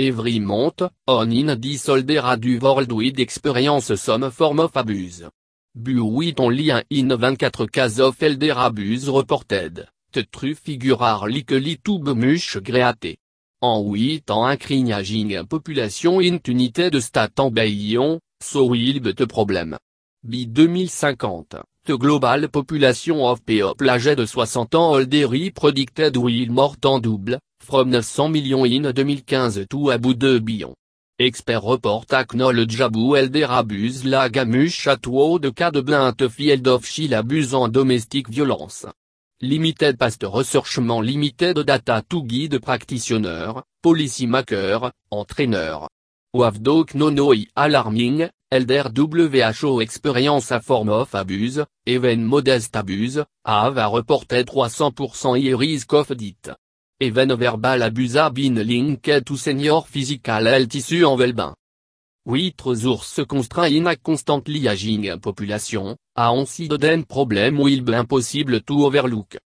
Every month, on in disoldera du world with experience some form of abuse. Buit on lit un in 24 cas of elder abuse reported, te tru figurar like litube muche gréate. En 8 ans un population in unité de stat en baillon, so will te problème. Bi 2050, the global population of people âgés de 60 ans oldery predicted will mort en double, from 900 millions in 2015 to à bout de billions. Expert report acknowledge abu elder abuse la gamuche château de cas de blinte field of chill abuse en domestique violence. Limited past researchement limited data to guide practitioner, policy maker, entraîneur. Wavdok nonoi alarming, elder WHO experience a form of abuse, even modest abuse, have a reported 300% i risk of dit. Even verbal abuse have been linked to senior physical health issue en Velbin. Huîtres ours constraint a constantly aging population, a onsi den problem will be impossible to overlook.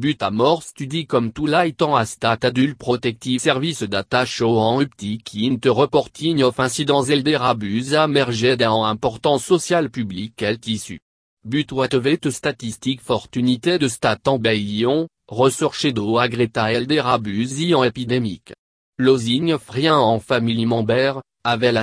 But a more study comme tout light en a stat adult protective service data show en uptick int reporting of incidents elder abuse emerged en important social public health issue. But what vet statistique fortunité de stat en baillon, researched do agreta elder abuse en épidémique. Losing frien en family member, avait la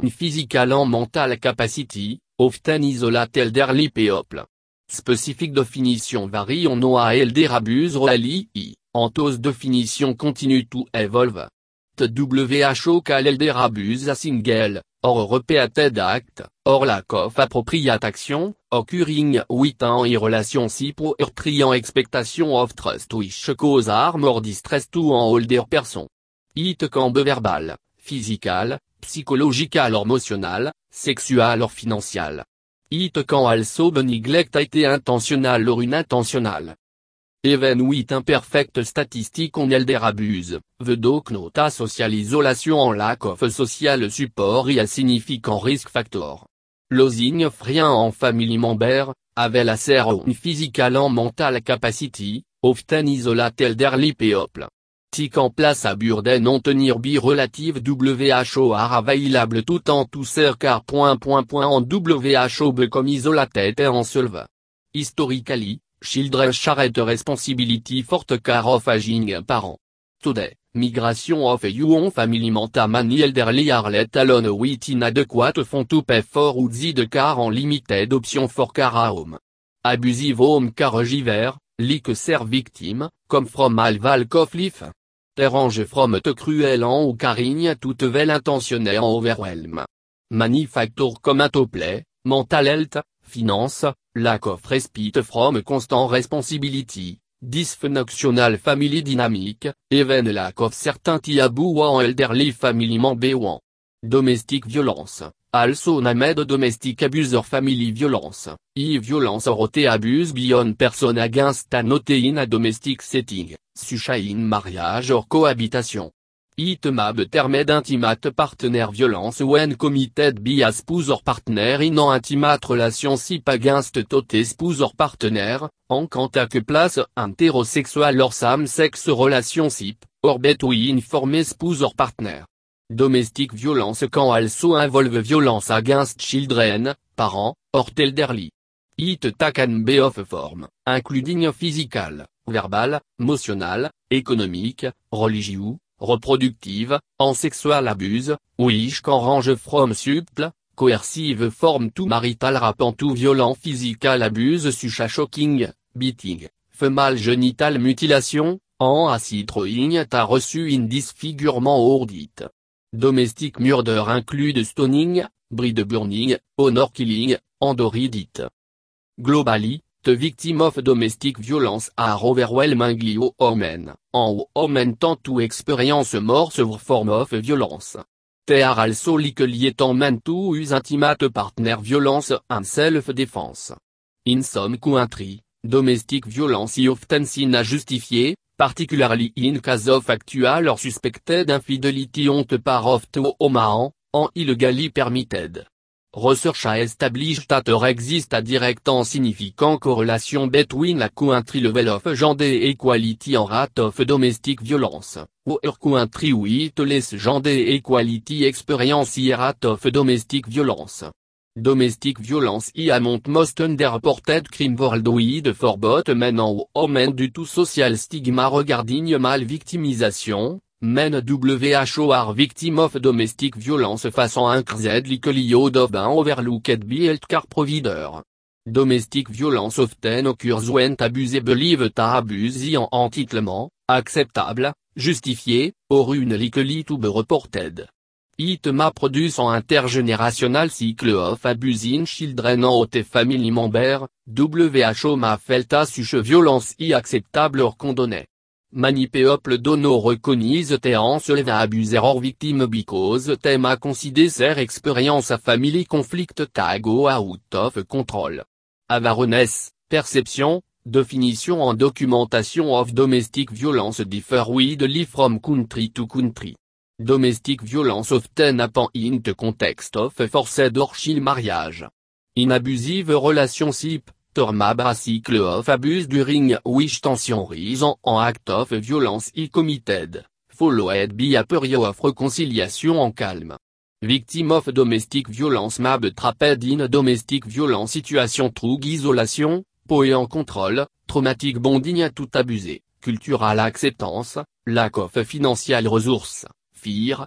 une physical en mental capacity, often isolate elderly people. Spécifique définition varie on noa elder abuse roali i, en tos définition continue to evolve. TWHO cal elder abuse a single, or repeated act, or lack of appropriate action, occurring with en i relation si pro triant expectation of trust wish cause harm or distress to en older person. It can be verbal, physical, psychological or emotional, sexual or financial. It can also be neglect a été intentionnel or unintentional. Even with imperfect statistique on elder abuse, the doc nota social isolation en lack of social support y a significant risk factor. Losing frien en family member, avait la une physical en mental capacity, often isolate elderly people. En place à Burden non tenir bi relative WHO are available tout en tout car point point point en WHO be comme isolated et en solve. Historically, children charrette responsibility forte car of aging parent. Today, migration of you family manta mani elderly arlet alone with inadequate font to pay for car en limited option for car home. Abusive home car giver, like ser victime, comme from alval koflif. Terrange from te cruel en ou carigne toute vel intentionné en overwhelm. Manifactor comme un play, mental health, finance, lack of respite from constant responsibility, dysfunctional family dynamic, even lack of certainty abu en elderly family member Domestic violence, also named domestic abuser family violence, e violence or abuse beyond person against an in a domestic setting, sucha in mariage or cohabitation. Itmab termed intimate partner violence when committed by a spouse or partner in an intimate relation sip against tote spouse or partner, en quant à que place hétérosexual or same sex relationship, or between forme spouse or partner. Domestic violence quand also involve violence against children, parents, or elderly. It can be of form, including physical, verbal, emotional, économique, religieux, reproductive, en sexual abuse, which can range from subtle, coercive form to marital rapant to violent physical abuse such shocking, beating, female genital mutilation, en acid throwing a reçu in disfigurement ordite. Domestic murder include stoning, bride burning, honor killing, andoridite. Globally, the victim of domestic violence are overwhelmingly women, en women tend to experience more severe form of violence. They are also likely men to use intimate partner violence and self-defense. In some countries, domestic violence is often seen as justifié, particularly in case of actual or suspected infidelity on the part of two women, en illegally permitted. Research a established that there exist a direct and significant correlation between la country level of gender equality and rate of domestic violence, or country with less gender equality experience rate of domestic violence. Domestic violence i amount most underreported crime worldwide for both men and women due to social stigma regarding mal victimisation, Men WHO are victim of domestic violence face en likely of an overlooked by healthcare provider. Domestic violence often occurs when abuse believe ta abuse en entitlement, acceptable, justifié, or likely to be reported. It ma produce en intergénérationnel cycle of abuse in children and family member, WHO ma felta such violence acceptable or condonné. Many people dono recognize se leva abuser or victim because them a consider their experience a family conflict tago out of control. Awareness, perception, définition en documentation of domestic violence differ widely from country to country. Domestic violence often happen in the context of forced or child marriage. In abusive relationship, Torma cycle of abuse during which tension reason en act of violence i committed, followed by a period of reconciliation en calme. Victim of domestic violence mab trapped in domestic violence situation through isolation, poe en contrôle, traumatic bonding à tout abusé, cultural acceptance, lack of financial resources, fear,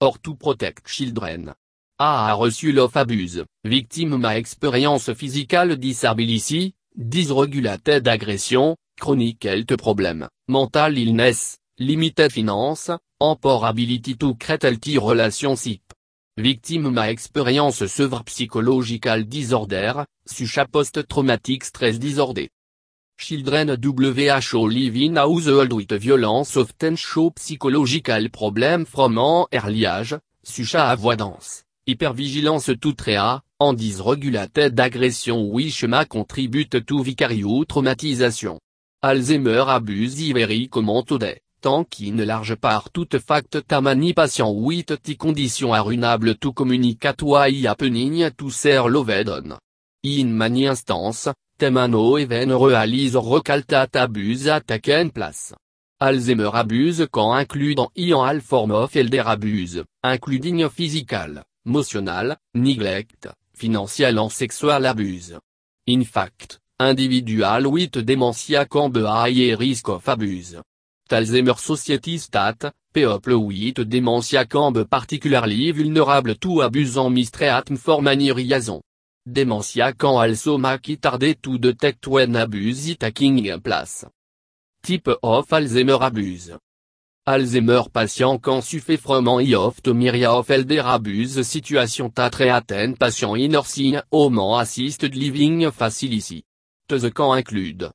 or to protect children. A a reçu l'off abuse, victime ma expérience physical disability, dysregulated agression, chronic health problem, mental illness, limited finance, emporability to create relationship. Victime ma expérience severe psychological disorder, sucha post-traumatic stress disorder. Children WHO live in household with violence often show psychological problem from an early age, avoidance hypervigilance tréa, en dysregulated d'agression. Wishma contribute to vicarious traumatisation. Alzheimer abuse very common today, tant qu'in large part toute fact ta patient. With ti condition arunable to communicate why happening. To ser lovedon. In many instance, recaltat place. Alzheimer abuse quand inclut dans i en all form of elder abuse, including physical, motional, neglect, financial and sexual abuse. In fact, individual with dementia can be high risk of abuse. Alzheimer Society stat, people with dementia can be particularly vulnerable to abuse en mistreatment for many reasons. Dementia can also make it harder to detect when abuse taking place. Type of Alzheimer abuse Alzheimer patient quand suffe from i of myria of elder abuse situation tatreaten patient in nursing home assisted living facility. The can include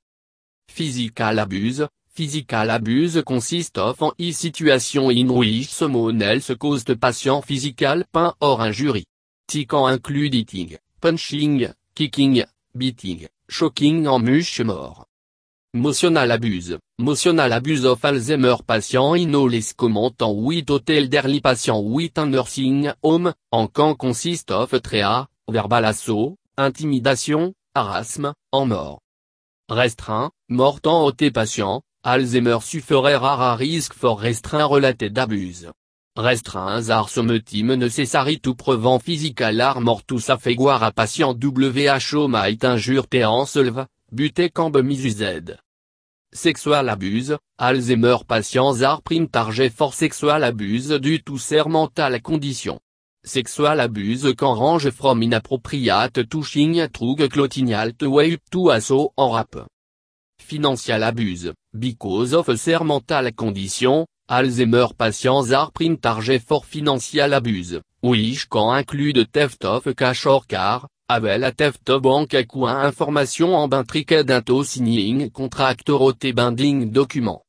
Physical abuse, physical abuse consist of an i situation in which someone else caused patient physical pain or injury. T can include eating, punching, kicking, beating, shocking en much more. Motional abuse, motional abuse of Alzheimer patient in les commentant with hotel derly patient with un nursing home, en can consist of trea, verbal assault, intimidation, harassment, en mort. Restreint, mortant ôté patient, Alzheimer sufferer rara risk for restreint related abuse. Restreints are some necessary to prevent physical harm or to safeguard a patient WHO might injure en solve, buté cambe misused. Sexual abuse, Alzheimer patients are prime target for sexual abuse due to ser mental condition. Sexual abuse can range from inappropriate touching trug clotinial to way to assault en rap. Financial abuse, because of ser mental condition, Alzheimer patients are prime target for financial abuse, which can include theft of cash or car, Avel a theft bank à coin information en bin d'into signing contract roté binding document.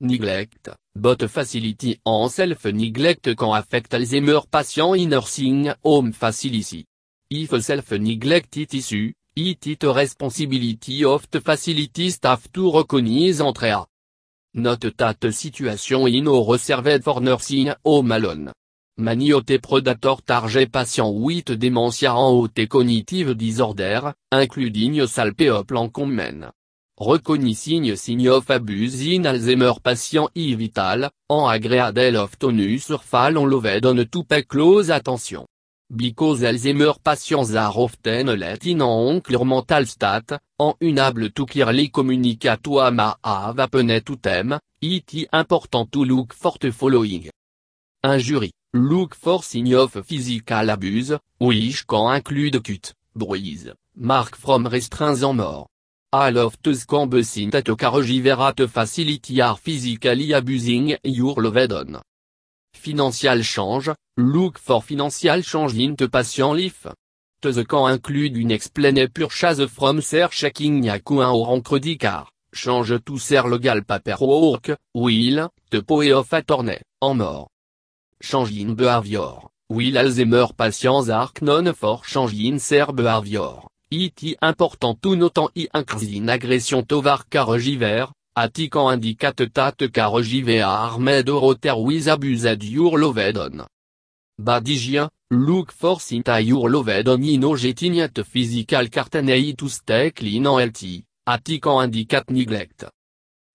Neglect, bot facility en self-neglect quand affect Alzheimer patient in nursing home facility. If self-neglect it issue, it it responsibility of the facility staff to recognize entrea. Note that situation in or reserved for nursing home alone. Maniote predator target patient 8 dementia en haute cognitive disorder, including salpeople en common. Reconnaissing signe of abuse in Alzheimer patient e vital, en agreadel of tonus surfal on loved on close attention. Because Alzheimer patients are often let in en clear mental stat, en unable to clearly communicate to ma have happened to them, it important to look for the following. Injury, look for sign of physical abuse, which can include cut, bruise, mark from restraints en mort. All of those can be seen at facility are physically abusing your loved one. Financial change, look for financial change in the patient life. The can include une explained purchase from ser checking un or credit car, change to ser legal paperwork, will, te poe of attorney, en mort. Change in behavior, will Alzheimer patients are non for change in ser behavior. It important tout notant i increase agression tovar car jiver, Atikan indicate tat car jiver armed oroter with abused your lovedon. Badigien, look for sinta your lovedon ino at physical cartanei to clean en healthy, Atikan indicate neglect.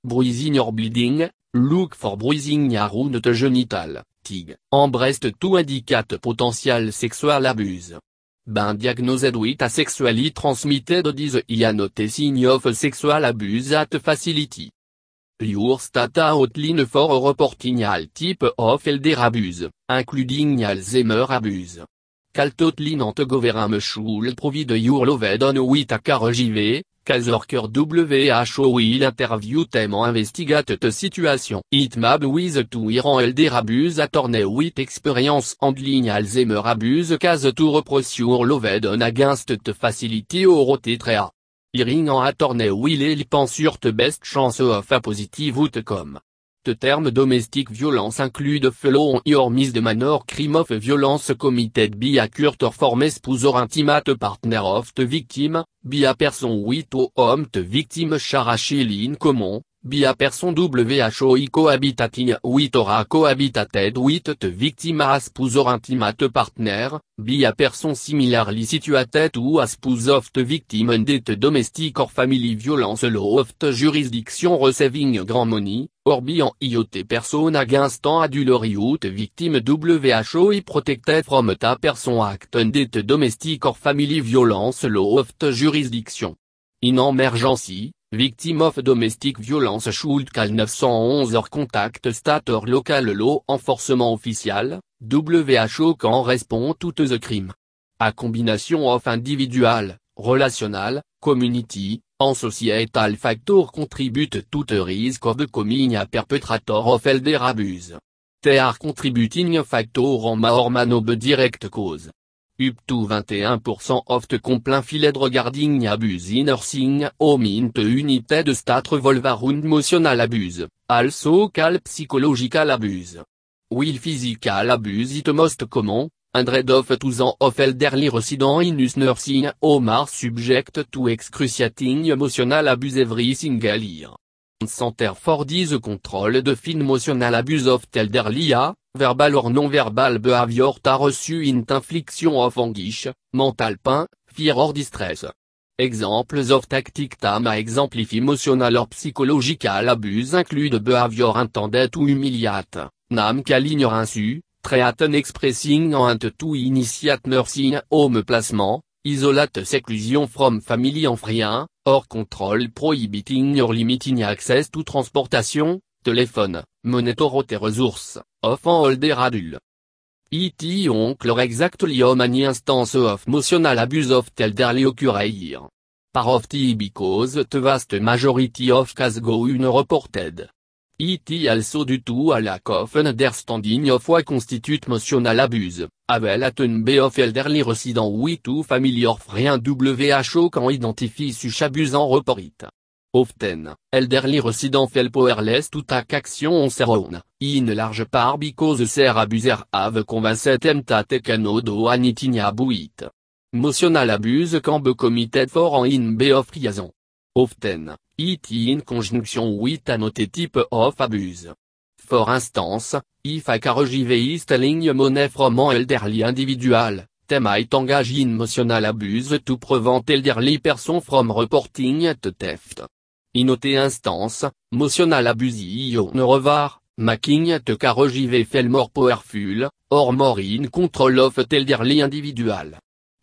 Bruising or bleeding, look for bruising around the genital, tig, en brest to indicate potential sexual abuse. Ben diagnosed with a sexually transmitted disease note sign of sexual abuse at facility. Your stata outline for reporting all type of elder abuse, including Alzheimer abuse. Kaltotline ant government should provide your loved on with a KRJV, Kazorker WHO will interview them en investigate the situation. It mab with to Iran elder abuse attorney with experience handling Alzheimer abuse case to reproach your loved on against the facility or trea. Iring en attorney will help sur the best chance of a positive outcome. The term domestic violence include fellow your de manor crime of violence committed by a court or former spouse or intimate partner of the victim, by a person with whom the victim share in common, by a person WHOI cohabitating with or a cohabitated with the victim as spouse or intimate partner, by a person similarly situated to a spouse of the victim under the domestic or family violence law of the jurisdiction receiving grand money, or by an IoT person against an adultery the victim WHOI protected from ta person act the domestic or family violence law of jurisdiction. In emergency, Victime of domestic violence should call 911 or contact state or local law enforcement official, WHO can respond to the crime. A combination of individual, relational, community, and societal factor contribute to the risk of becoming a perpetrator of elder abuse. They are contributing factor or manob direct cause. Up to 21% of the complaint regarding abuse in nursing home in the United States revolve around emotional abuse, also called psychological abuse. Will physical abuse it most common, hundred of thousand of elderly residents in nursing home subject to excruciating emotional abuse every single year. Center for Disease Control de fin emotional abuse of elderly verbal or non-verbal behavior ta reçu int infliction of anguish, mental pain, fear or distress. Examples of tactic tam a exemplify emotional or psychological abuse include behavior intended ou humiliate, nam caligne insu, treaten expressing ant to initiate nursing home placement, isolate seclusion from family en frien, or control prohibiting or limiting access to transportation, téléphone, monitor tes ressources, of en older adult. E.T. oncle exactly how many instance of emotional abuse of elderly occur year. Par of t because the vast majority of cases go unreported. E.T. also du tout a lack of understanding of what constitute emotional abuse, be of elderly resident we to family of WHO quand identifie such abuse en report Often, elderly resident feel powerless to take action on their in large part because their abuser have convinced them to take no do anything about it. Emotional abuse can be committed for in be of reason. Often, it in conjunction with another type of abuse. For instance, if a is ligne money from an elderly individual, them might engage in emotional abuse to prevent elderly person from reporting the theft. Inote instance, motional abuse ne revar, making te carogive fel more powerful, or more in control of elderly individual.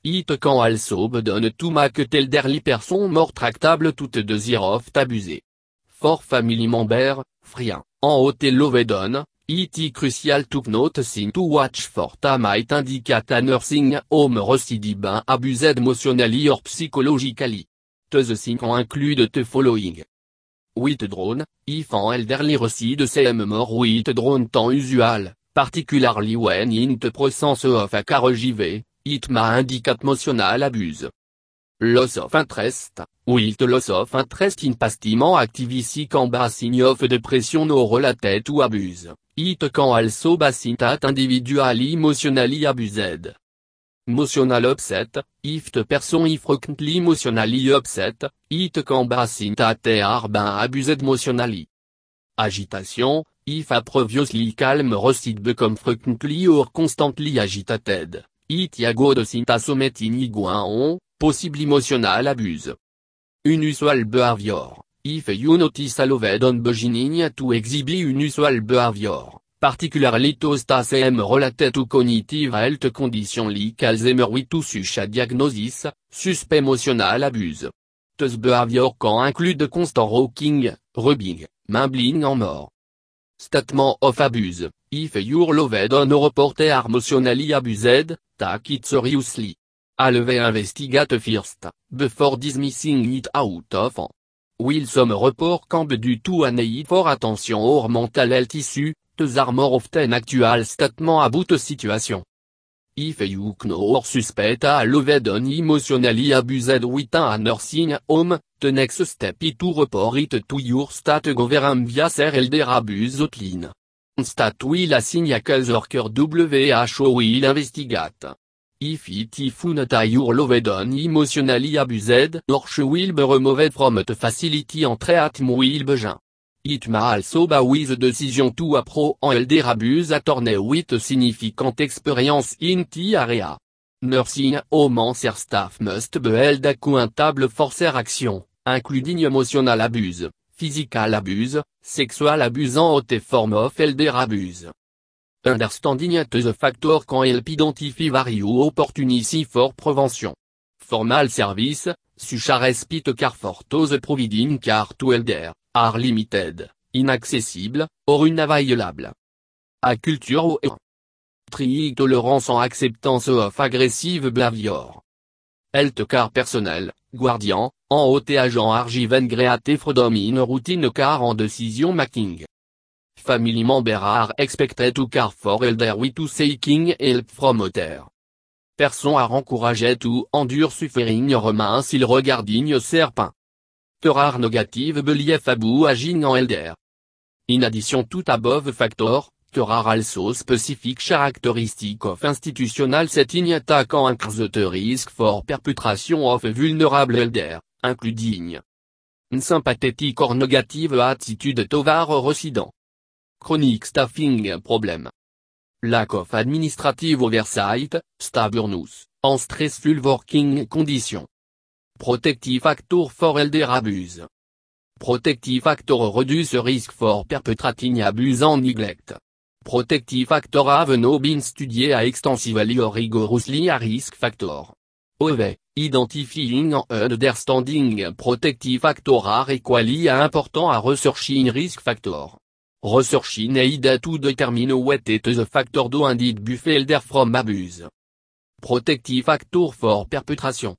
It can also donne to make elderly person more tractable toute desire of t'abuser. For family member, frien, en haute lovedon, it crucial to note sin to watch for ta might indicate a nursing home recidive abused emotionally or psychologically. The thing include the following. With drone, if an elderly receive same more drone temps usual, particularly when in the presence of a caregive, it ma indicate emotional abuse. Loss of interest, with loss of interest in pastiment activisi can basin of depression no related to abuse, it can also basin that emotionally abused. Emotional upset, if the person is frequently emotionally upset, it can basin that abused emotionally. Agitation, if a previously calm receive become frequently or constantly agitated, it yago de sintasometin iguaon, Possible emotional abuse. Unusual behavior. If you notice a on beginning to exhibit unusual behavior, particularly to same related to cognitive health condition like Alzheimer with to such a diagnosis, suspect emotional abuse. This behavior can include constant rocking, rubbing, mumbling en mort. Statement of abuse. If your loved on reported emotionally abused, take it seriously. Aleve investigate first, before dismissing it out of. Will some report camp du tout a need for attention or mental health issue, the are more often actual statement about situation. If you know or suspect a loved on emotionally abused within a nursing home, the next step is to report it to your state government via ser elder abuse hotline. Stat will assign a case worker WHO will investigate. If it if not a your loved on emotionally abused or she will be removed from the facility en treat will bejan. It may also be with decision to appro en elder abuse attorney with significant experience in the area. Nursing home answer staff must be held accountable for their action, including emotional abuse, physical abuse, sexual abuse and other form of elder abuse. Understanding the factor can help identify various opportunity for prevention. Formal service, such a respite car for those providing car to elder, are limited, inaccessible, or unavailable. A culture ou Tri tolérance en acceptance of aggressive behavior. Health car personnel, guardian, en haute agent argiven greate frodomine routine car en decision making family member are expected to care for elder with to seeking help from other. Person are encouraged to endure suffering romain s'il regarding serpent. There are negative belief abu aging en elder. In addition to above factor, there also specific characteristic of institutional setting attaquant increase the risk for perpetration of vulnerable elder, including sympathetic or negative attitude toward resident. Chronic staffing problem. Lack of administrative oversight, stubbornness, en stressful working condition. Protective factor for elder abuse. Protective factor reduce risk for perpetrating abuse and neglect. Protective factor have no been studied extensively or rigorously a risk factor. OV, identifying and understanding protective factor are equally important a researching risk factor. Researching need to determine what is the factor do indeed buffet elder from abuse. Protective factor for perpetration.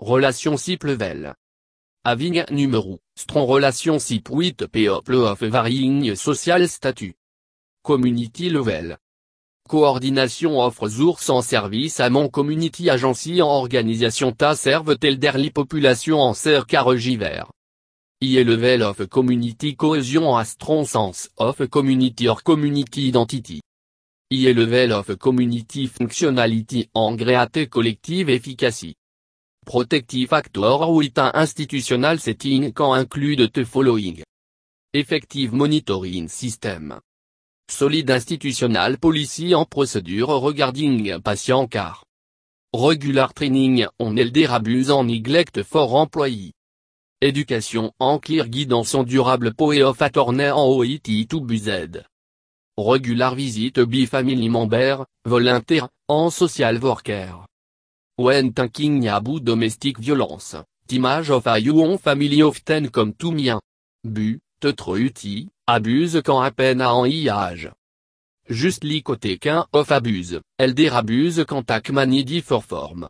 Relationship level. Having numéro, strong relationship with people of varying social status. Community level. Coordination of resources en service à mon community agency en organisation ta serve elderly population en ser carregiver. I level of community cohesion a strong sense of community or community identity. I level of community functionality en great collective efficacy. Protective factor with an institutional setting can include the following. Effective monitoring system. Solide institutional policy en procédure regarding patient car. Regular training on elderabuse en neglect for employee. Éducation en en durable poe of attorney en OIT to buzed. Regular visit be family member, volontaire, en social worker. When thinking about domestic violence, image of a you family often comme tout mien. Bu, te uti, abuse quand à peine à en y âge. Juste li côté qu'un of abuse, elder abuse quand à kmanidi for form.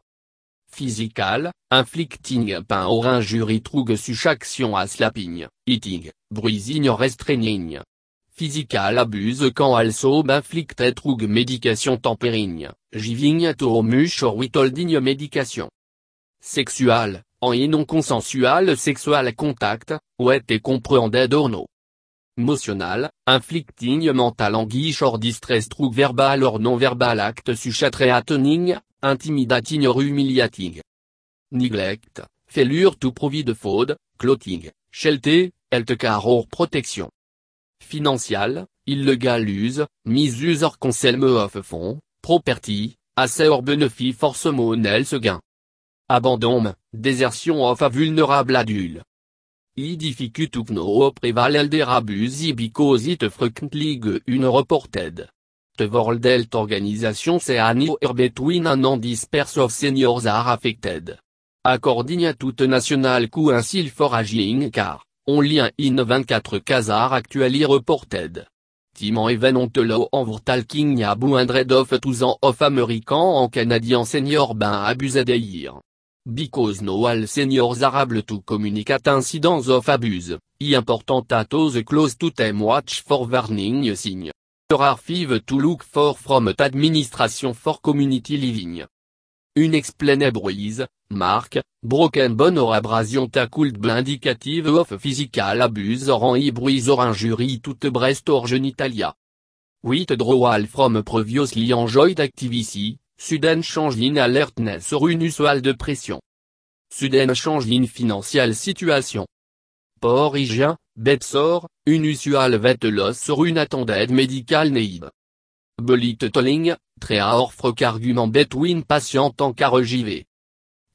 Physical, inflicting pain or injury trug such action à slapping, eating, bruising restraining. Physical abuse quand also inflicted trug médication tempering, giving to much or withholding médication. Sexual, en et non consensual sexual contact, ouais et comprehended or no. Motional, inflicting mental anguish or distress trug verbal or non-verbal act threatening, intimidating or humiliating. Neglect, failure to provide food, clothing, shelter, health care or protection. Financial, illegal use, misuse or conselme of fonds, property, assay or benefit force monel se gain. Abandon, désertion of a vulnerable adulte. I difficult to know prevalel der abuse because it frequently une reported. World Health Organization say anywhere between an and disperse of seniors are affected. According to the national council for aging car, only in 24 cases actually reported. Timon even on the law of talking hundred of thousand of American en Canadian senior ben abused a. Because no all seniors are able to communicate incidents of abuse, i important at those close to them watch for warning sign. There are five to look for from administration for community living. Unexplainable is, mark, broken bone or abrasion tackled indicative of physical abuse or en bruise or injury toute breast or genitalia. Withdrawal from previously enjoyed activity, sudden change in alertness or unusual depression. Sudden change in financial situation. Port hygiène, Betsor, unusual vet loss sur une attended medical need. Bullet tolling, très orfroc argument between patient en JV.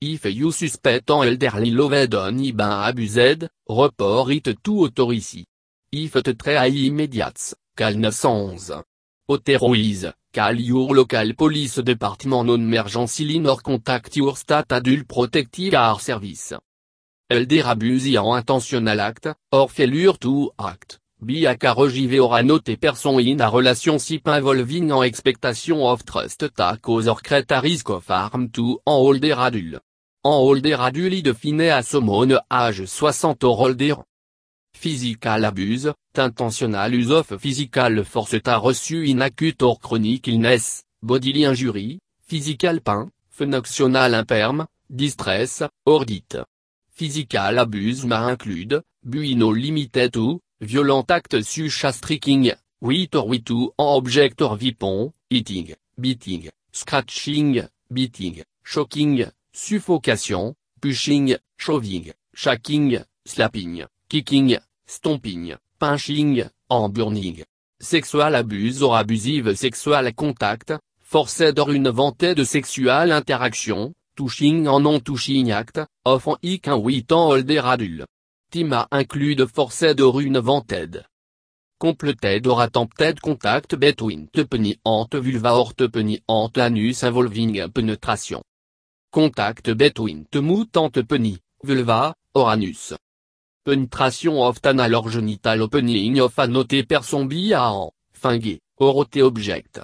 If you suspect en elderly loved on ben abused, report it to authority. If te très immediates, cal 911. Authorize, cal your local police department non emergency line or contact your state adult protective our service. Elder abuse en intentionnel acte, or failure to act, be a noté person in a relationship involving en expectation of trust ta cause or create a risk of harm to en older adult. En older adult défini à someone âge 60 or older. Physical abuse, intentional use of physical force ta reçu in acute or chronic illness, bodily injury, physical pain, functional imperm, distress, ordite. Physical abuse ma include, buino limited to, violent act such as striking, or with to object or vipon, eating, beating, scratching, beating, shocking, suffocation, pushing, shoving, shaking, slapping, kicking, stomping, pinching, en burning. Sexual abuse or abusive sexual contact, forced or une de sexual interaction, touching en non-touching act, offrant ik un 8 ans older adult. Tima include forced or une vented. Completed or attempted contact between te penny ante vulva or te penny ante anus involving penetration. Contact between te mutant penny, vulva, or anus. Penetration of tanal or genital opening of anoté person bia en, fingue, oroté object.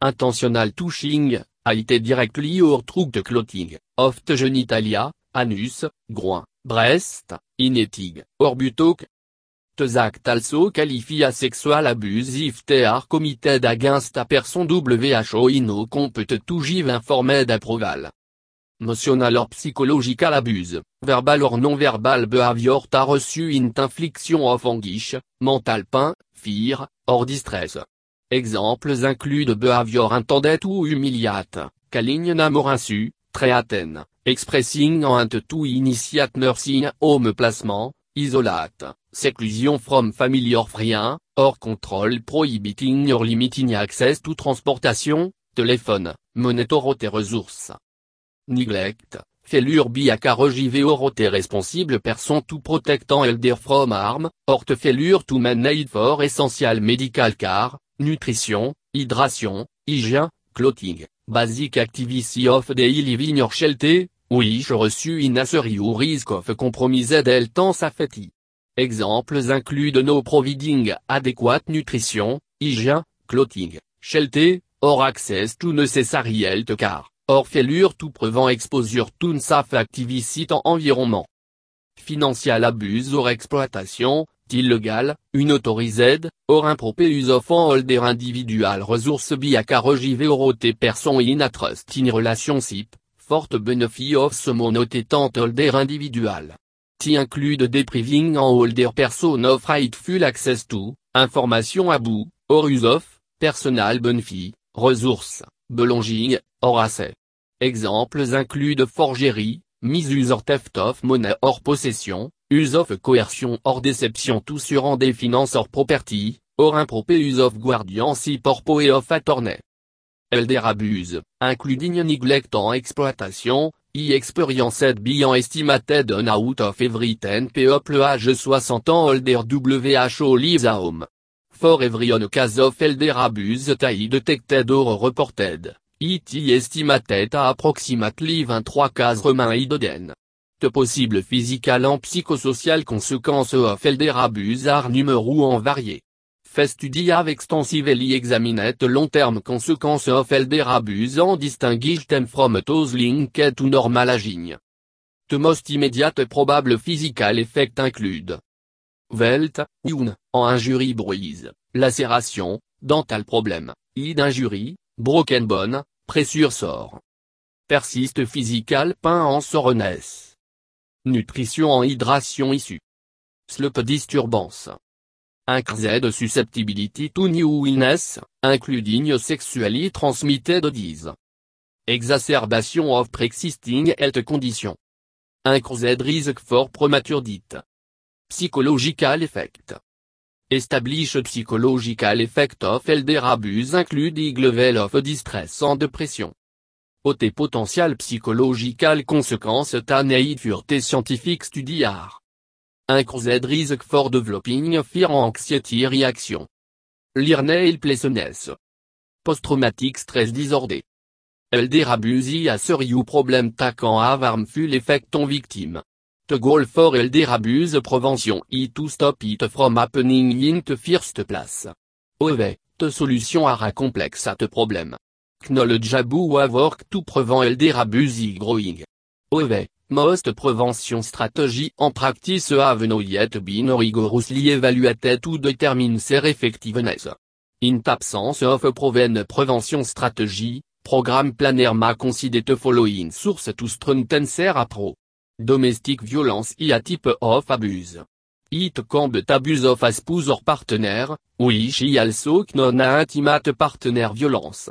Intentional touching, a été directly or de clothing, of genitalia, anus, groin, breast, inetig, orbutok. The act also qualify a sexual abuse if they are committed against a person who ino compet to give informed approval. Emotional or psychological abuse, verbal or non-verbal behavior ta reçu int infliction of anguish, mental pain, fear, or distress. Exemples incluent de behavior intended ou humiliate, calling namorinsu, treaten, expressing and to initiate nursing home placement, isolate, seclusion from family or friend, or control prohibiting or limiting access to transportation, téléphone, monitor ressources. Neglect, failure be a regive orote responsible person to protectant elder from harm, or failure to manage for essential medical care, nutrition, hydration, hygiene, clothing, basic activity of daily living or shelter, je reçu in ou risk of compromised health safety. Exemples incluent de no providing adequate nutrition, hygiene, clothing, shelter, or access to necessary health care, or failure to prevent exposure to unsafe activity en environnement. Financial abuse or exploitation, illegal, unautorised, or improper of holder individual resource regive orote person in a trust in relationship, forte benefit of monotetant holder individual. T include depriving en holder person of rightful access to, information à bout, or use of, personal benefit, ressources, belonging, or asset. Exemples include forgery, misuse or theft of money or possession, use of coercion or déception tout sur en des finances or property, or improper use of guardianship or poe of attorney. Elder abuse, including neglect en exploitation, e experienced beyond estimated an out of every 10 peuple âge 60 ans older WHO lives a home. For every on case of elder abuse tai detected or reported, it estimated a approximately 23 cases remained de possibles physical en psychosocial conséquences of elder abuse are numéro en varié. Fait study have extensively examined long-term consequences of elder abuse en distinguish them from those linked to normal aging. The most immediate probable physical effect include Welt, un, en injury bruise, lacération, dental problem, id injury, broken bone, pressure sort. Persiste physical pain en soreness. Nutrition en hydration issue. Sleep disturbance. Increased susceptibility to new illness, including sexually transmitted disease. Exacerbation of pre-existing health condition. Increased risk for premature death. Psychological effect. Established psychological effect of elder abuse including level of distress and depression tes potential psychological conséquences need furte scientific studiar. Increased risk for developing fear anxiety reaction. Learned pleasantness. Post-traumatic stress disorder. Elder abuse a serious problem taquant have harmful effect on victime. The goal for elder abuse prevention is to stop it from happening in the first place. OV, the solution are complex at problem. Knowledge Abu work to prevent elder abuse growing. OV, most prevention strategy en practice have no yet been rigorously evaluated to determine their effectiveness. In absence of proven prevention strategy, program planner ma consider following source to strengthen their approach. Domestic violence is a type of abuse. It can be abuse of a spouse or partner, which is also known as intimate partner violence.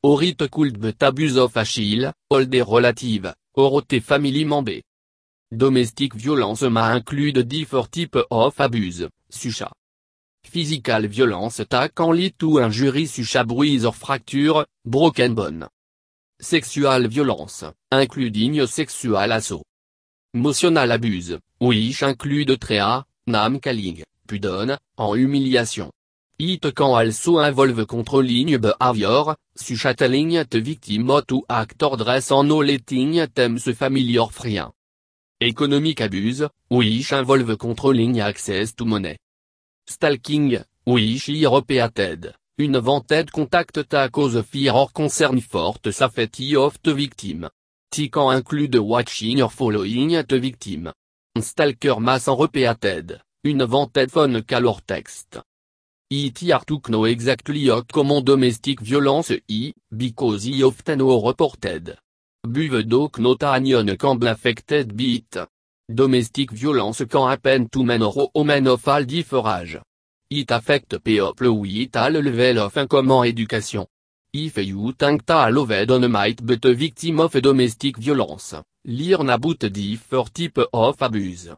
But abuse of Achille, older relative, orote family member. Domestic violence ma include different type of abuse, sucha. Physical violence attack en lit to injury sucha bruise or fracture, broken bone. Sexual violence, including sexual assault. Emotional abuse, which include trea, nam calling, pudon, en humiliation. It can also involve controlling behavior, such te victim to actor dress en no letting them se familiar frien. Economic abuse, which involve controlling access to money. Stalking, which repeated, une vanted contact ta cause fear or concern forte safety of the victim. T can include watching or following the victim. Stalker mass en repeated, une vanted phone calor text. It took no exactly how common domestic violence i, because he often o reported. Buve doc nota anion can affected by Domestic violence can happen to men or women of all differage. It affect people with all level of common education. If you think ta loved on might but a victim of domestic violence, learn about different type of abuse.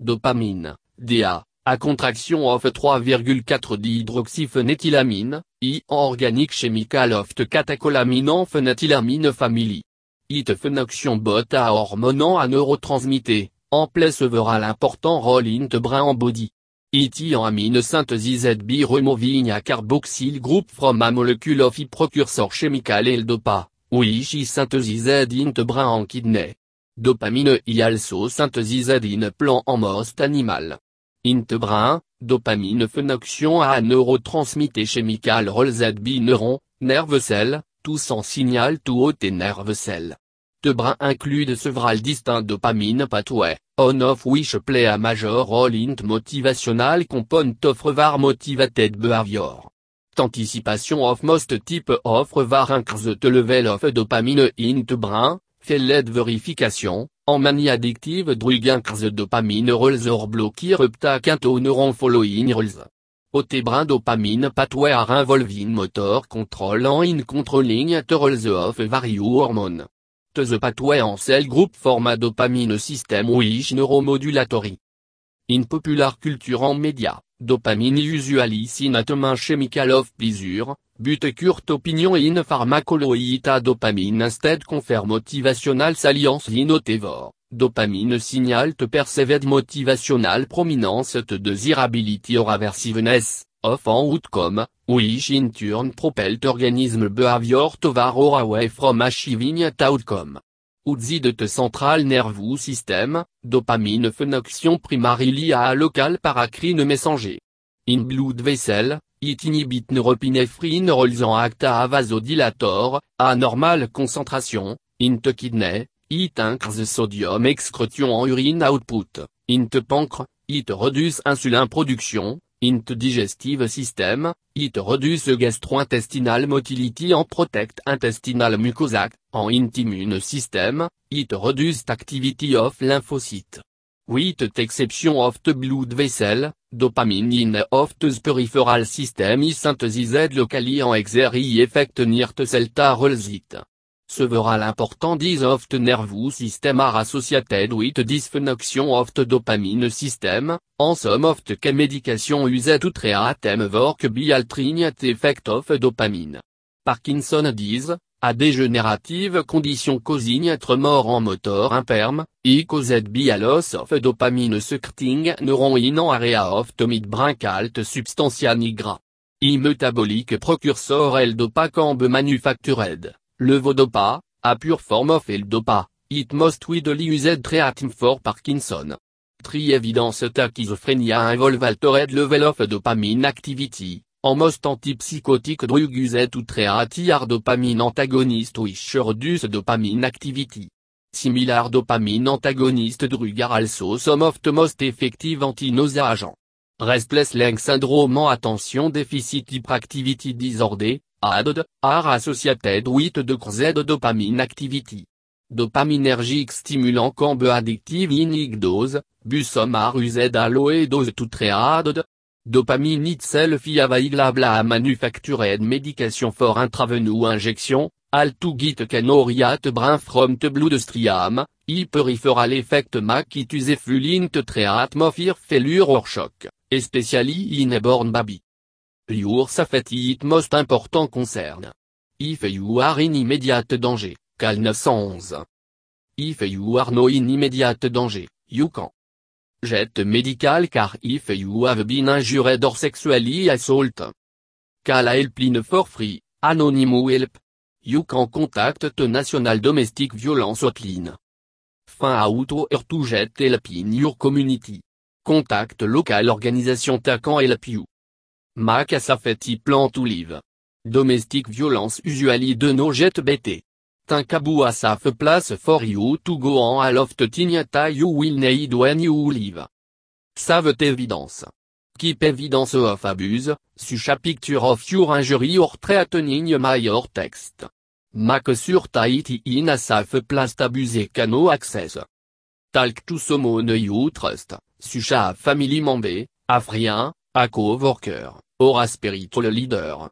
dopamine, DA, à contraction of 3,4 dihydroxyphénéthylamine, I organic chemical of catecholamine en phénéthylamine family. It phénoxion bot à hormonant à neurotransmitté, en play several important rôle int brin en body. It en amine synthesis B removing a carboxyl group from a molecule of I precursor chemical el dopa, which is synthesized int brin en kidney. Dopamine I also synthesized in plant en most animal. Int brin, dopamine phénoxion à neurotransmitté chemical rolls B neuron, nerve cell, tous en signal tout haut et nerve cell. De brin include several distinct dopamine pathway, on of which play a major role in motivational component of var motivated behavior. Anticipation of most type of var increase the level of dopamine in brain, lead verification, en manie addictive drug increase dopamine rolls or blocker uptake into neuron following rolls. Otebrin dopamine pathway are involving motor control in controlling the rolls of various hormone. The pathway en cell group forma dopamine system which neuromodulatory. In popular culture en media, dopamine usually at chemical of pleasure, but curt opinion in pharmacology dopamine instead confer motivational salience in otevor. Dopamine signal te perceived motivational prominence te desirability or aversiveness, of en outcome, which in turn propelled organism behavior tovar or away from achieving that outcome. de te central nervous system, dopamine phénoxion primarily à local paracrine messenger. In blood vessel, it inhibit neuropinephrine rolls en acta vasodilator, à normale concentration, int kidney, it increase sodium excretion en urine output, int pancre, it reduce insulin production, int digestive system, it reduce gastrointestinal motility en protect intestinal mucosa, en int immune system, it reduce activity of lymphocyte. With exception of the blood vessel, dopamine in of the peripheral system is synthesized locally en exercise effect near the celta Several important dis of the nervous system are associated with dysfunction of the dopamine system, en some of the medication used to treat work by altering the effect of dopamine. Parkinson disease, a dégénérative condition causing tremor en motor imperm, e caused by a loss of dopamine secreting neuron in an area of the midbrain called substantia nigra. E metabolic precursor L-dopa can be manufactured. Le Vodopa, a pure form of L-Dopa, it most widely used treatment for Parkinson. Tri evidence that schizophrenia involve altered level of dopamine activity, en most antipsychotic drug used to treat are dopamine antagonist which reduce dopamine activity. Similar dopamine antagonist drug are also some of the most effective anti-nausea agents. Restless leg syndrome en attention deficit hyperactivity disorder, ADD, are associated with decreased dopamine activity. Dopaminergic stimulant can be addictive in dose, but some are used dose to treat Dopamine itself is available a manufactured medication for intravenous injection, al to get canoriat brain from the bloodstream, i peripheral effect make it useful in to treat mofir failure or shock, especially in a born baby. Your safety it most important concern. If you are in immediate danger, cal 911. If you are no in immediate danger, you can. Jet medical car if you have been injured or sexually assault. Call helpline for free, anonymous help. You can contact the National Domestic Violence Hotline. Fin auto or to jet help in your community. Contact local organisation taquant help you. Mac Safety plan to live. Domestic violence usually de no jet BT. Tinkabu Asaf place for you to go on aloft tignata you will need when you live. Savent evidence. Keep evidence of abuse, such picture of your injury or threatening my or text. Mac sur Tahiti in Asaf place abuse cano access. Talk to someone you trust, such a family member, afrien, a co-worker, or a spiritual leader.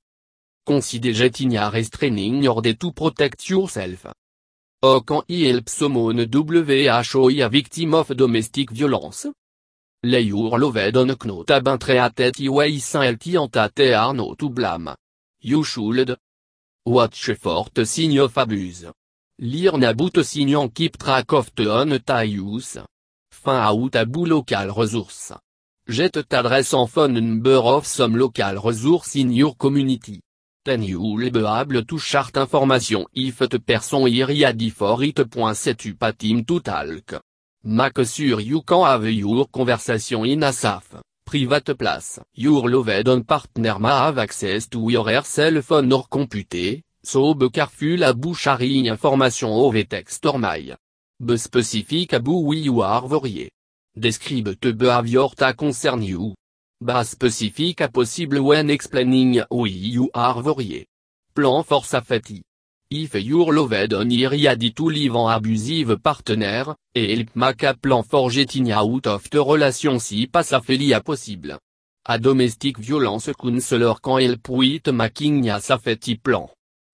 Consider getting restraining order to protect yourself. O can I help someone WHO a victim of domestic violence? Les your loved on knot abintreatet iwei saint antate arno to blâme. You should. Watch fort sign of abuse. Lire nabout signant keep track of the on use. Fin out tabou local resource. Jette t'adresse en phone number of some local resource in your community. Ten you lebeable to chart information if te person iriadi for it. tu patim to talk. Mac sur you can have your conversation in asaf, private place. Your loved on partner ma have access to your cell phone or computer, so be careful bouche information over text or my. Be specific abou we you are. Describe te behavior ta concern you. Ba specific a possible when explaining we you are varié. Plan for safety. If your loved on iriadi to live en abusive partenaire, et help make a plan for getting out of the relation si pas safely a possible. A domestic violence counselor quand help with making a safety plan.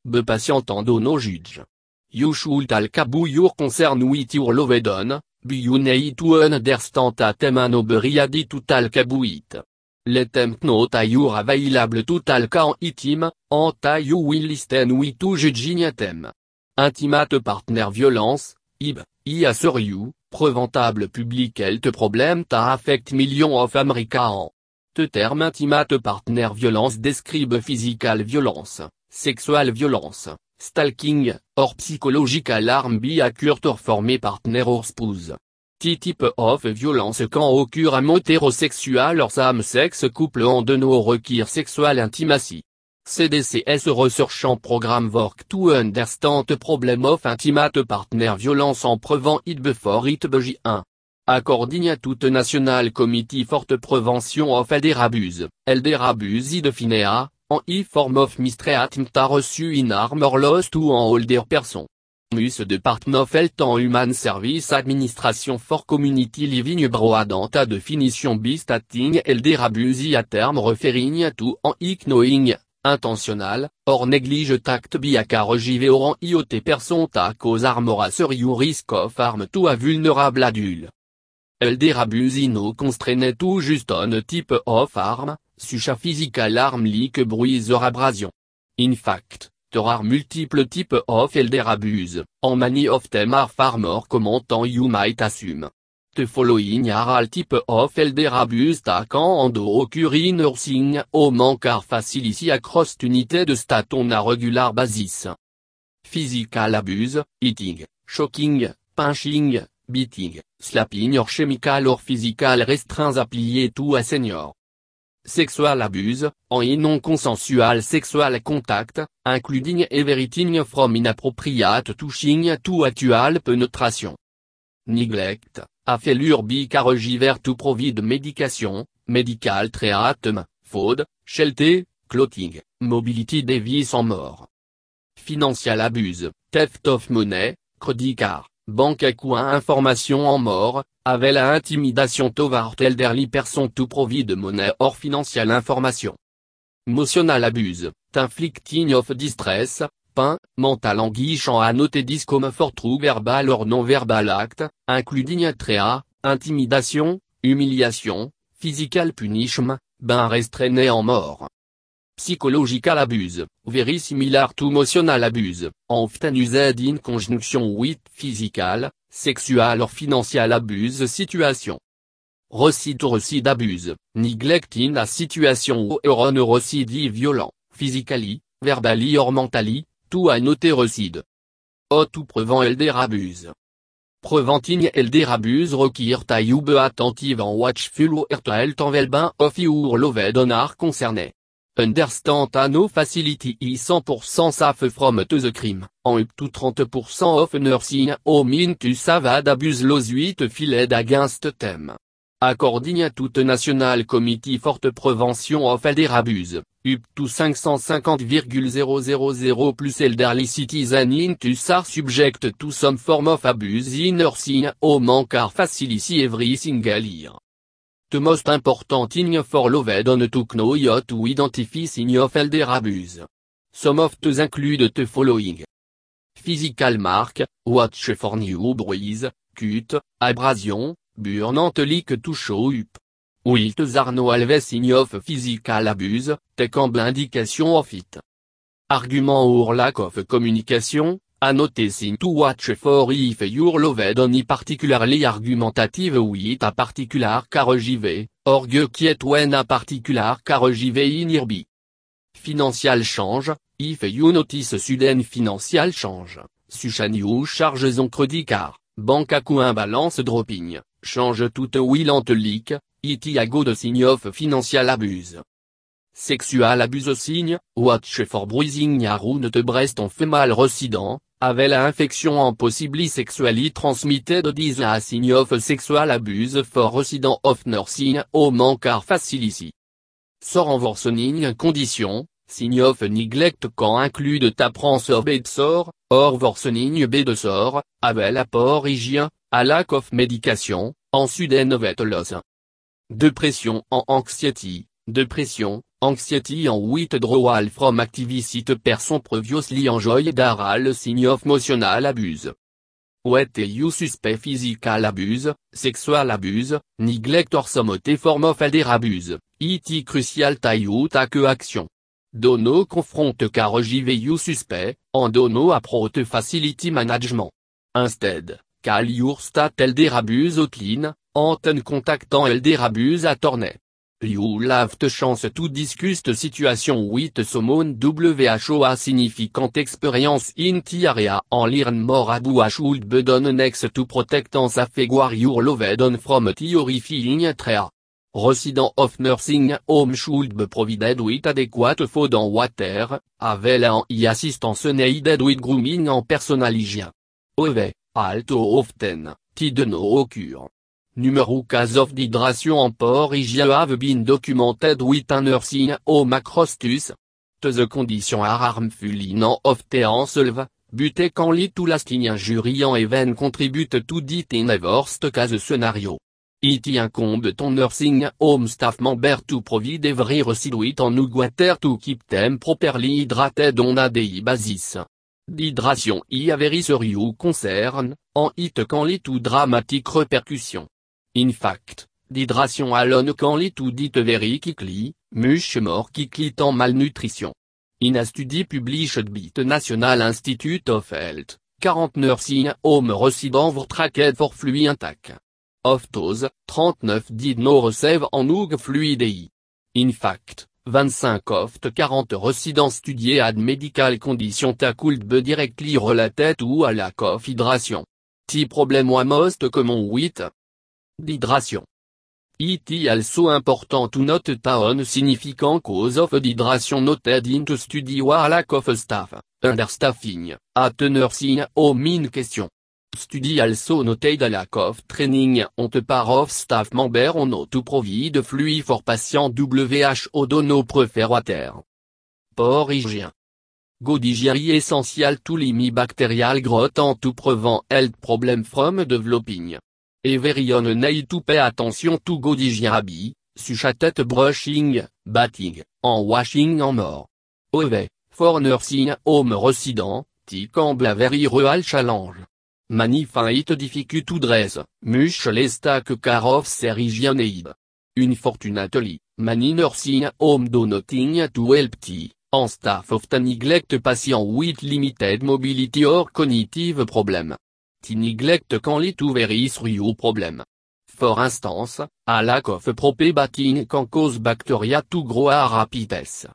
Be patient en no juge. You should talk about your concern with your loved on, be you need to understand that them an oberiadi to talk about it. That you are available to talk on itim, and that you will listen with to judging them. Intimate partner violence, IB, I assure you, preventable public health problem ta affect millions of Americans. Te terme intimate partner violence describe physical violence, sexual violence, stalking, or psychological harm occurred or formé partner or spouse. T-type of violence quand occur à mot hétérosexuel or same-sex couple en de nos requirs sexual intimacy. CDCS Research Programme Work to Understand Problem of Intimate Partner Violence en Prevent It Before It Beji 1. According à toute National Committee Forte Prevention of Elder Abuse, Elder Abuse Finea, en e form of mistreatment reçu in arm or lost ou en older person. Mus Department en Human Service Administration for Community Living Broadanta definition by stating elder abuse à terme referring to en ignoring, intentional, or neglige tact by regive oran iot person ta cause armora sur you risk of harm to a vulnerable adult. Elder abuse no constrained to just on type of arm, sucha physical arm like bruise or abrasion. In fact, there are multiple types of elder abuse, en many of them are far more commentant you might assume. The following are all type of elder abuse that can occur in nursing home car facility across unité de stat on a regular basis. Physical abuse, eating, shocking, pinching, beating, slapping or chemical or physical restraints appliés to a senior. Sexual abuse, en et non consensual sexual contact, including everything from inappropriate touching to actual penetration. Neglect, a failure to provide medication, medical treatment, food, shelter, clothing, mobility device en mort. Financial abuse, theft of money, credit card, banque à coin information en mort, avait la intimidation toward elderly person to provide money or financial information. Emotional abuse, t'inflicting of distress, pain, mental anguiche en annoté for true verbal or non-verbal act, including atrea, intimidation, humiliation, physical punishment, bain restreint en mort. Psychological abuse, very similar to emotional abuse, often used in conjunction with physical, sexual or financial abuse situation. Recide ou abuse, neglecting a situation ou on recide violent, physically, verbally or mentally, tout à noter recide. O tout prevent elder abuse. Preventing elder abuse requiert ta be attentive en watchful ou ertel bain of your loved on concerné. Understand no facility is 100% safe from the crime, en up to 30% of nursing home into savad abuse losuit filed against them. According à toute National Committee Forte Prevention of Elder Abuse, up to 550,000 plus elderly citizen into are subject to some form of abuse in nursing home car facility every single year. The most important thing for loved on to know yet to identify sign of elder abuse. Some of those include the following. Physical mark, watch for new bruise, cut, abrasion, burnantelique toucho up. Wilt Zarno Alves of physical abuse, en indication of it. Argument or lack of communication, a noté sin to watch for if your loved any particularly argumentative with a particular KRJV, orgue quiet when a particular KRJV in irbi. Financial change, if you notice sudden financial change, suchan you charges on credit car, banque à coup balance dropping, change toute will leak, it a de signe of financial abuse. Sexual abuse signe, watch for bruising ne te breast en mal resident, avait la infection en possibly sexually transmitted dis a signe of sexual abuse for resident of nursing au mancar facility. Sort en worsening condition, signe of neglect quand inclut de tapran sort b de sort, or worsening b de sort, avait l'apport hygiène, à lack of médication, en sudden vet loss. Depression en anxiety, depression, anxiety en withdrawal from activity person previously enjoy daral sign of emotional abuse. What you suspect physical abuse, sexual abuse, neglect or some form of elder abuse, it crucial tayu take action. Dono confronte car you suspect, en dono approach facility management. Instead, call your stat elder abuse outline, contactant Elder abuse à Tornay. You lave te chance to discuss situation with somon WHOA significant experience in area en learn more about should be done next to protect en safeguard your loved on from horrifying trea. Resident of nursing home should be provided with adequate food and water, avel en y assistance needed with grooming en personal hygiene. Ove, alto often, ti de no occur. Numéro cas of d'hydration en port hygiene have been documented with a nursing home acrostus. To the condition are harmful in of tean solve, but can lead to lasting injury en even contribute to dit in a worst case scenario. It incombe ton nursing home staff member to provide every residue en water to keep them properly hydrated on a day basis. D'hydration y a very concern, en it can lead to dramatic repercussions. In fact, d'hydration alone can to dit very quickly, much more quickly en malnutrition. In a study published by the National Institute of Health, 40 nursing home residents were tracked for fluid intake. Of those, 39 did no receive en oug fluidei. In fact, 25 of the 40 residents studiés had medical condition could be directly related to a lack of hydration. T problem was most common with D'hydration. It also important to note town significant cause of dehydration noted in to study war lack of staff, understaffing, at nursing home in question. Study also noted a lack of training on the part of staff member on how to provide fluid for patient WHO dono prefer water. Port hygiène. Good hygiene essential to limit bacterial growth and to prevent health problem from developing. Everion need to pay attention to good hygiene suchatet brushing, batting, en washing en more. Ove, for nursing home resident, ticamble a very real challenge. Many find it difficult to dress, much less take care of Unfortunately, many nursing home do to help tea, en staff often neglect patient with limited mobility or cognitive problem neglect can lead to very serious problem. For instance, a lack of proper bathing can cause bacteria to grow rapides.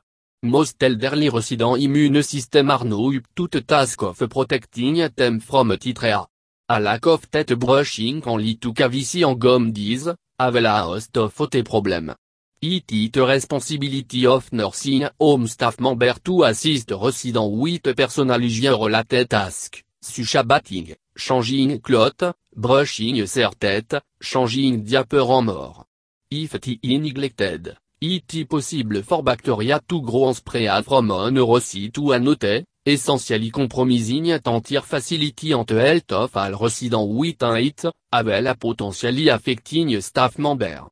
Most elderly resident immune system are no up to the task of protecting them from titrea. A lack of teeth brushing can lead to cavity en gum disease, have a host of other problem. It is responsibility of nursing home staff member to assist resident with personal hygiene related task, such as bathing, changing clot, brushing ser tête, changing diaper en mort. If it is neglected, it is possible for bacteria to grow and spread from a neurocyte to note, essentially compromising entire facility and health of all resident with it, avec a potentially affecting staff member.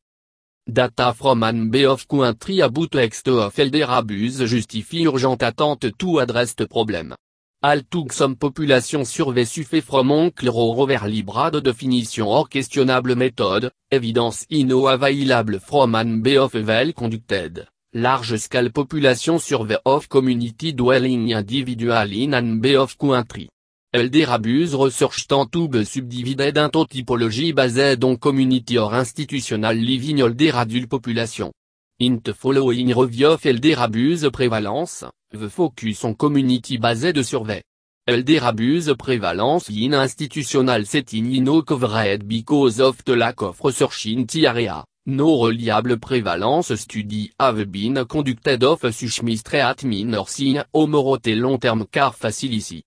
Data from an of country about text of elder abuse justifie urgent attente to address the problem. Altug some population survey suffet from oncle over librade definition or questionable méthode, evidence ino available from an B of well conducted, large scale population survey of community dwelling individual in an B of country. Elderabuse research tube subdivided into typology based on community or institutional living adult population. In the following review of elderabuse prevalence, The focus on community based survey. Elderabuse prevalence in institutional setting no covered because of the lack of research in the area. No reliable prevalence study have been conducted of such mystery at minor sign long-term car facility.